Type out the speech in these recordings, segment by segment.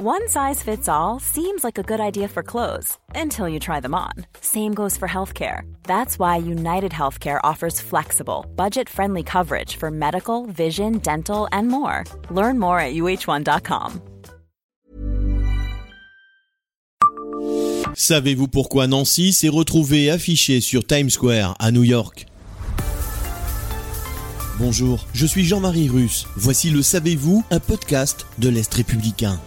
One size fits all seems like a good idea for clothes until you try them on. Same goes for healthcare. That's why United Healthcare offers flexible, budget friendly coverage for medical, vision, dental, and more. Learn more at uh1.com. Savez-vous pourquoi Nancy s'est retrouvée affichée sur Times Square à New York? Bonjour, je suis Jean-Marie Russe. Voici le Savez-vous, un podcast de l'Est républicain.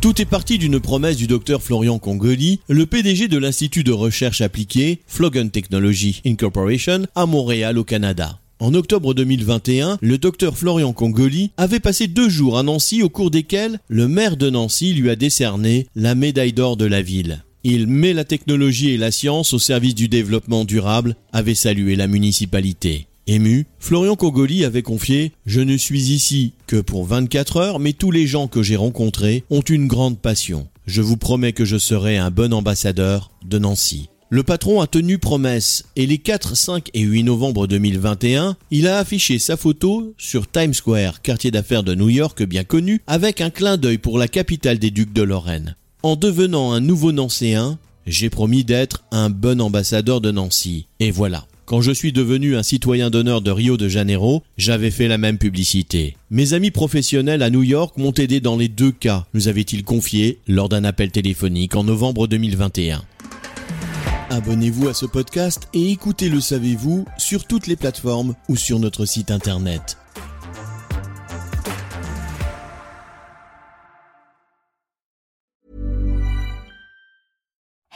Tout est parti d'une promesse du docteur Florian Congoli, le PDG de l'Institut de recherche appliquée Flogan Technology Incorporation à Montréal au Canada. En octobre 2021, le docteur Florian Congoli avait passé deux jours à Nancy au cours desquels le maire de Nancy lui a décerné la médaille d'or de la ville. Il met la technologie et la science au service du développement durable, avait salué la municipalité. Ému, Florian Cogoli avait confié Je ne suis ici que pour 24 heures, mais tous les gens que j'ai rencontrés ont une grande passion. Je vous promets que je serai un bon ambassadeur de Nancy. Le patron a tenu promesse et les 4, 5 et 8 novembre 2021, il a affiché sa photo sur Times Square, quartier d'affaires de New York bien connu, avec un clin d'œil pour la capitale des ducs de Lorraine. En devenant un nouveau Nancéen, j'ai promis d'être un bon ambassadeur de Nancy. Et voilà. Quand je suis devenu un citoyen d'honneur de Rio de Janeiro, j'avais fait la même publicité. Mes amis professionnels à New York m'ont aidé dans les deux cas, nous avait-il confié lors d'un appel téléphonique en novembre 2021. Abonnez-vous à ce podcast et écoutez Le Savez-vous sur toutes les plateformes ou sur notre site internet.